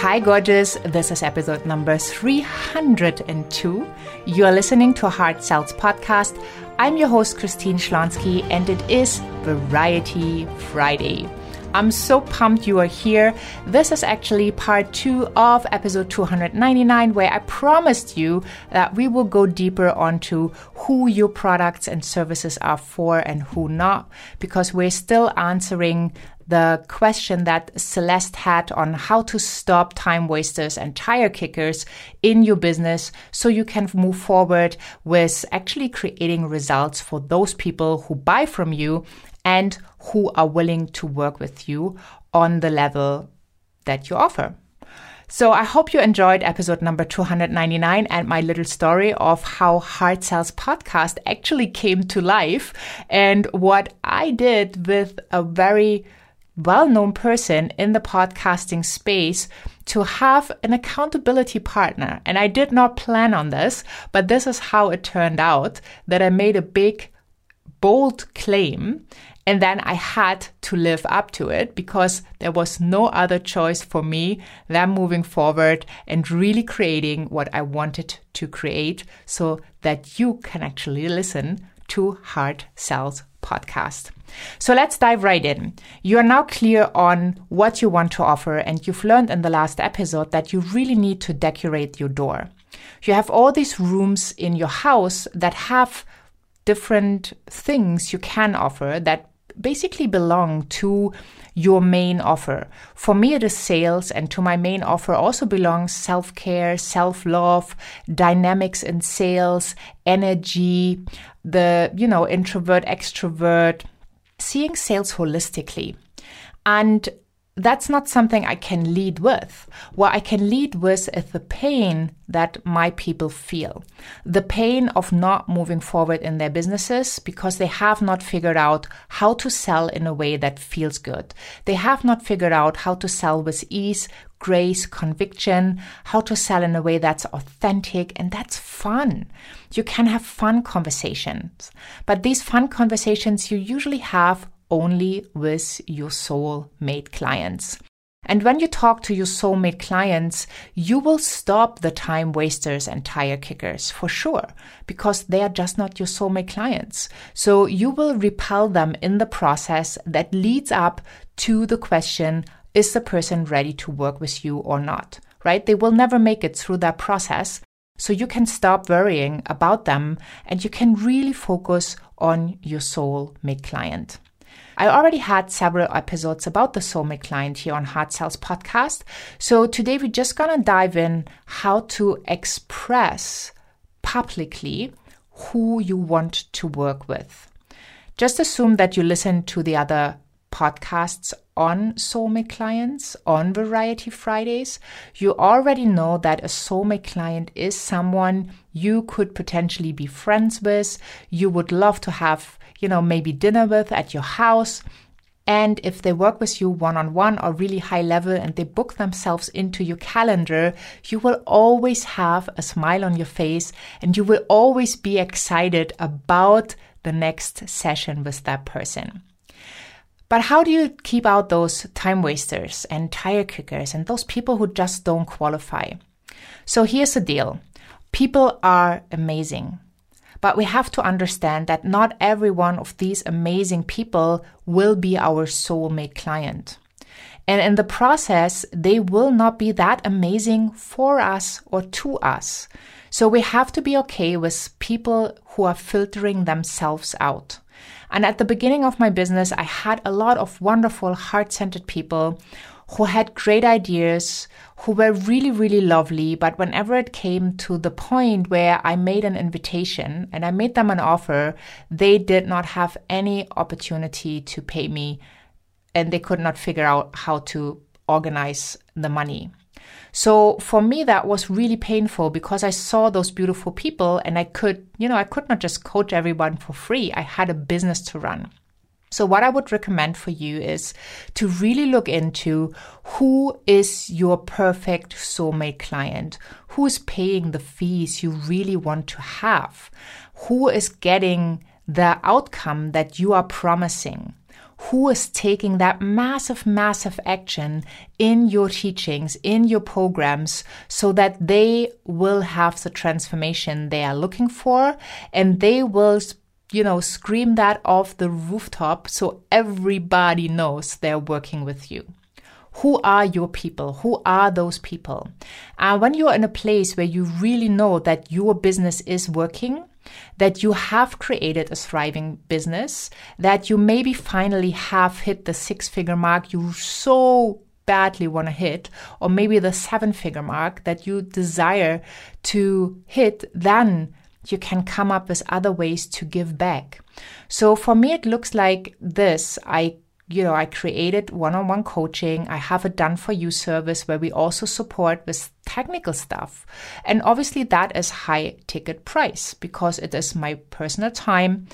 Hi, gorgeous. This is episode number 302. You are listening to Heart Sells podcast. I'm your host, Christine Schlonski, and it is Variety Friday. I'm so pumped you are here. This is actually part two of episode 299, where I promised you that we will go deeper onto who your products and services are for and who not, because we're still answering the question that Celeste had on how to stop time wasters and tire kickers in your business so you can move forward with actually creating results for those people who buy from you and who are willing to work with you on the level that you offer. So I hope you enjoyed episode number 299 and my little story of how Heart Sells podcast actually came to life and what I did with a very well known person in the podcasting space to have an accountability partner. And I did not plan on this, but this is how it turned out that I made a big, bold claim. And then I had to live up to it because there was no other choice for me than moving forward and really creating what I wanted to create so that you can actually listen to Heart Sells podcast. So let's dive right in. You are now clear on what you want to offer, and you've learned in the last episode that you really need to decorate your door. You have all these rooms in your house that have different things you can offer that basically belong to your main offer. For me, it is sales, and to my main offer also belongs self care, self love, dynamics in sales, energy, the, you know, introvert, extrovert, seeing sales holistically. And that's not something I can lead with. What I can lead with is the pain that my people feel. The pain of not moving forward in their businesses because they have not figured out how to sell in a way that feels good. They have not figured out how to sell with ease, grace, conviction, how to sell in a way that's authentic and that's fun. You can have fun conversations, but these fun conversations you usually have only with your soulmate clients. And when you talk to your soulmate clients, you will stop the time wasters and tire kickers for sure, because they are just not your soulmate clients. So you will repel them in the process that leads up to the question, is the person ready to work with you or not? Right? They will never make it through that process. So you can stop worrying about them and you can really focus on your soulmate client. I already had several episodes about the soulmate client here on Heart Sells podcast. So today we're just going to dive in how to express publicly who you want to work with. Just assume that you listen to the other podcasts on soulmate clients on Variety Fridays, you already know that a soulmate client is someone you could potentially be friends with, you would love to have you know, maybe dinner with at your house. And if they work with you one on one or really high level and they book themselves into your calendar, you will always have a smile on your face and you will always be excited about the next session with that person. But how do you keep out those time wasters and tire kickers and those people who just don't qualify? So here's the deal people are amazing. But we have to understand that not every one of these amazing people will be our soulmate client. And in the process, they will not be that amazing for us or to us. So we have to be okay with people who are filtering themselves out. And at the beginning of my business, I had a lot of wonderful, heart centered people who had great ideas, who were really, really lovely. But whenever it came to the point where I made an invitation and I made them an offer, they did not have any opportunity to pay me and they could not figure out how to organize the money. So for me, that was really painful because I saw those beautiful people and I could, you know, I could not just coach everyone for free. I had a business to run. So, what I would recommend for you is to really look into who is your perfect soulmate client, who is paying the fees you really want to have, who is getting the outcome that you are promising, who is taking that massive, massive action in your teachings, in your programs, so that they will have the transformation they are looking for and they will you know, scream that off the rooftop so everybody knows they're working with you. Who are your people? Who are those people? And when you're in a place where you really know that your business is working, that you have created a thriving business, that you maybe finally have hit the six figure mark you so badly want to hit, or maybe the seven figure mark that you desire to hit, then you can come up with other ways to give back. So for me, it looks like this. I you know, I created one on one coaching. I have a done for you service where we also support with technical stuff. And obviously, that is high ticket price because it is my personal time.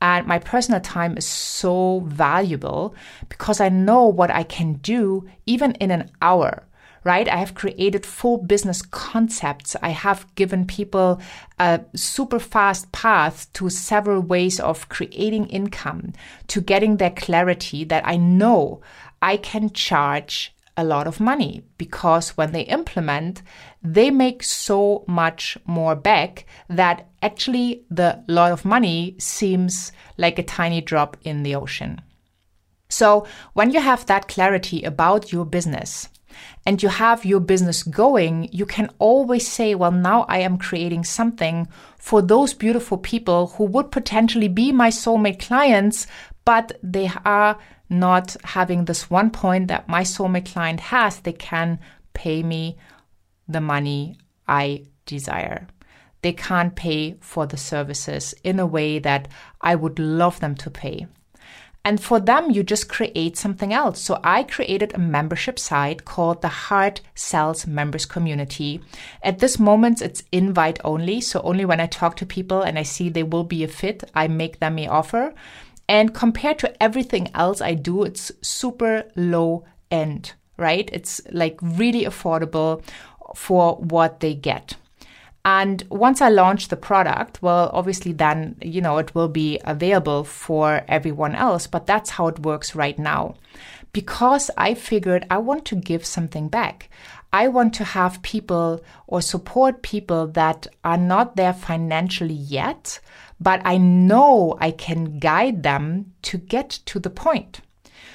And my personal time is so valuable because I know what I can do even in an hour right? I have created full business concepts. I have given people a super fast path to several ways of creating income, to getting their clarity that I know I can charge a lot of money because when they implement, they make so much more back that actually the lot of money seems like a tiny drop in the ocean. So when you have that clarity about your business, and you have your business going, you can always say, well, now I am creating something for those beautiful people who would potentially be my soulmate clients, but they are not having this one point that my soulmate client has. They can pay me the money I desire. They can't pay for the services in a way that I would love them to pay. And for them, you just create something else. So I created a membership site called the Heart Sells Members Community. At this moment, it's invite only. So only when I talk to people and I see they will be a fit, I make them the offer. And compared to everything else I do, it's super low end, right? It's like really affordable for what they get. And once I launch the product, well, obviously then, you know, it will be available for everyone else, but that's how it works right now. Because I figured I want to give something back. I want to have people or support people that are not there financially yet, but I know I can guide them to get to the point.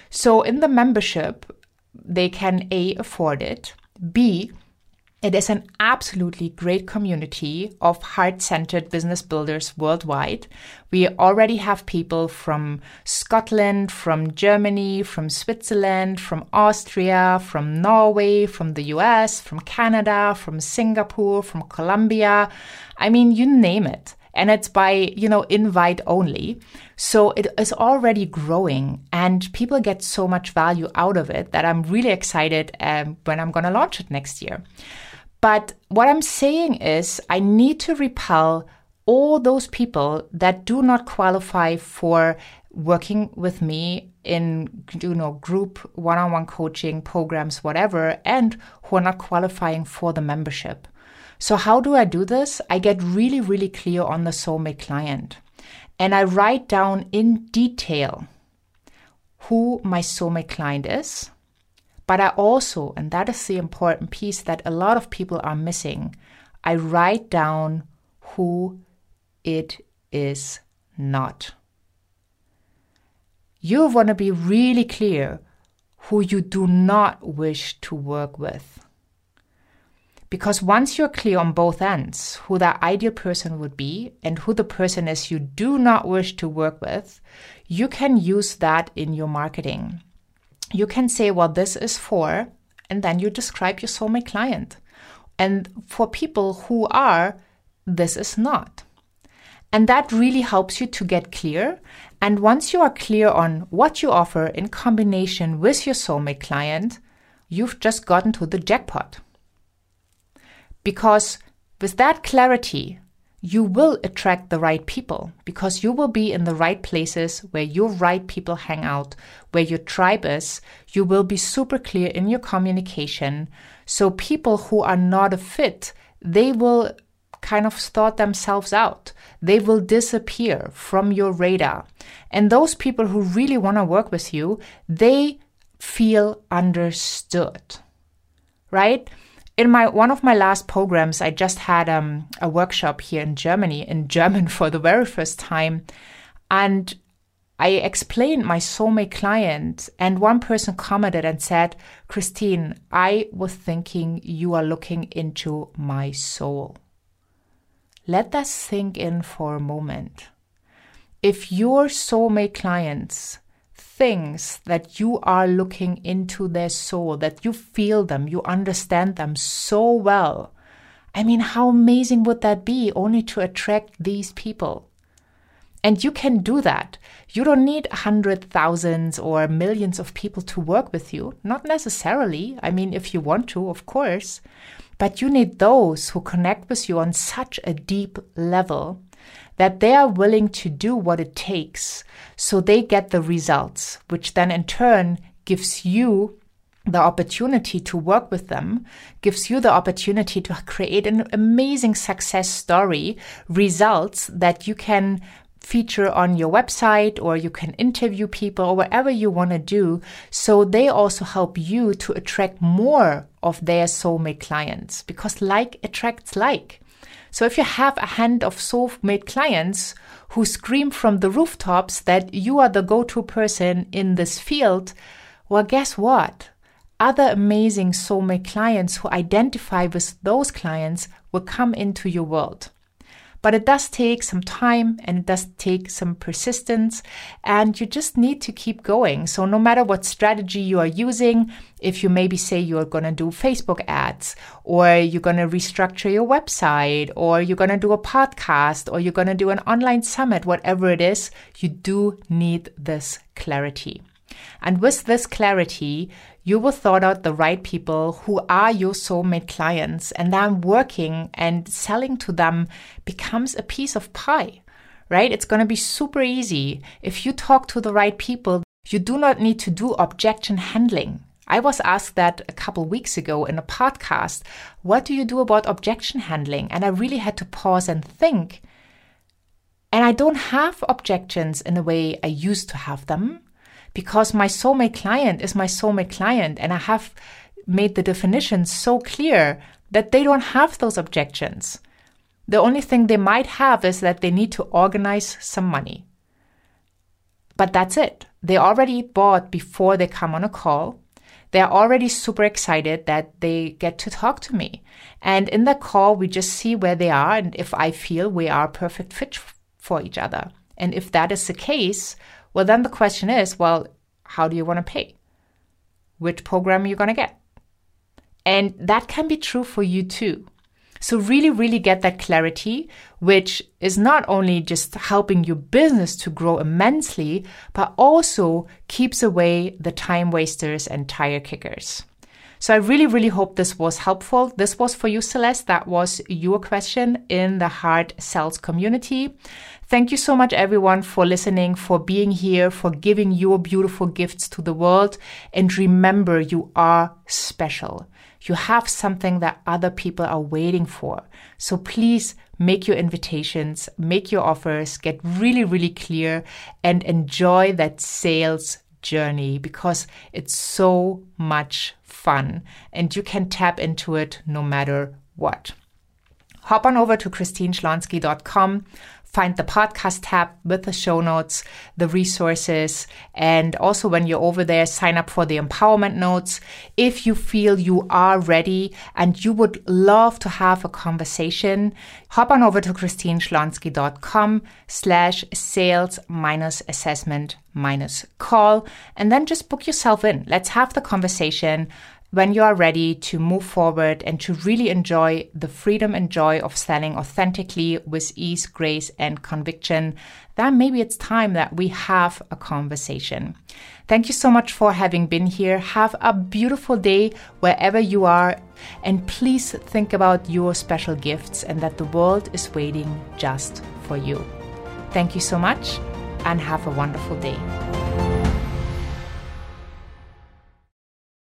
So in the membership, they can A, afford it, B, it is an absolutely great community of heart centered business builders worldwide. We already have people from Scotland, from Germany, from Switzerland, from Austria, from Norway, from the US, from Canada, from Singapore, from Colombia. I mean, you name it. And it's by, you know, invite only. So it is already growing and people get so much value out of it that I'm really excited um, when I'm going to launch it next year. But what I'm saying is, I need to repel all those people that do not qualify for working with me in you know group one-on-one coaching programs whatever and who are not qualifying for the membership so how do i do this i get really really clear on the soulmate client and i write down in detail who my soulmate client is but I also, and that is the important piece that a lot of people are missing, I write down who it is not. You want to be really clear who you do not wish to work with. Because once you're clear on both ends who that ideal person would be and who the person is you do not wish to work with, you can use that in your marketing you can say what this is for, and then you describe your soulmate client. And for people who are, this is not. And that really helps you to get clear. And once you are clear on what you offer in combination with your soulmate client, you've just gotten to the jackpot. Because with that clarity, you will attract the right people because you will be in the right places where your right people hang out, where your tribe is. You will be super clear in your communication. So people who are not a fit, they will kind of sort themselves out. They will disappear from your radar. And those people who really want to work with you, they feel understood. Right? In my one of my last programs, I just had um, a workshop here in Germany in German for the very first time. And I explained my soulmate client, and one person commented and said, Christine, I was thinking you are looking into my soul. Let that sink in for a moment. If your soulmate clients thinks that you are looking into their soul, that you feel them, you understand them so well, I mean, how amazing would that be only to attract these people? And you can do that. You don't need hundred thousands or millions of people to work with you. Not necessarily. I mean, if you want to, of course. But you need those who connect with you on such a deep level that they are willing to do what it takes so they get the results, which then in turn gives you the opportunity to work with them, gives you the opportunity to create an amazing success story, results that you can feature on your website or you can interview people or whatever you want to do. So they also help you to attract more of their soulmate clients because like attracts like. So if you have a hand of soulmate clients who scream from the rooftops that you are the go-to person in this field, well, guess what? Other amazing soulmate clients who identify with those clients will come into your world. But it does take some time and it does take some persistence, and you just need to keep going. So, no matter what strategy you are using, if you maybe say you're going to do Facebook ads, or you're going to restructure your website, or you're going to do a podcast, or you're going to do an online summit, whatever it is, you do need this clarity. And with this clarity, you will sort out the right people who are your soulmate clients, and then working and selling to them becomes a piece of pie, right? It's going to be super easy. If you talk to the right people, you do not need to do objection handling. I was asked that a couple weeks ago in a podcast. What do you do about objection handling? And I really had to pause and think. And I don't have objections in the way I used to have them because my soulmate client is my soulmate client and I have made the definition so clear that they don't have those objections. The only thing they might have is that they need to organize some money. But that's it. They already bought before they come on a call. They're already super excited that they get to talk to me. And in the call, we just see where they are and if I feel we are a perfect fit for each other. And if that is the case, well, then the question is well, how do you want to pay? Which program are you going to get? And that can be true for you too. So, really, really get that clarity, which is not only just helping your business to grow immensely, but also keeps away the time wasters and tire kickers. So I really, really hope this was helpful. This was for you, Celeste. That was your question in the Heart Sells community. Thank you so much, everyone, for listening, for being here, for giving your beautiful gifts to the world. And remember, you are special. You have something that other people are waiting for. So please make your invitations, make your offers, get really, really clear, and enjoy that sales journey because it's so much fun and you can tap into it no matter what. Hop on over to christineschlonski.com find the podcast tab with the show notes, the resources, and also when you're over there, sign up for the empowerment notes. If you feel you are ready and you would love to have a conversation, hop on over to christineschlonski.com slash sales minus assessment minus call and then just book yourself in. Let's have the conversation when you are ready to move forward and to really enjoy the freedom and joy of selling authentically with ease, grace, and conviction, then maybe it's time that we have a conversation. Thank you so much for having been here. Have a beautiful day wherever you are. And please think about your special gifts and that the world is waiting just for you. Thank you so much and have a wonderful day.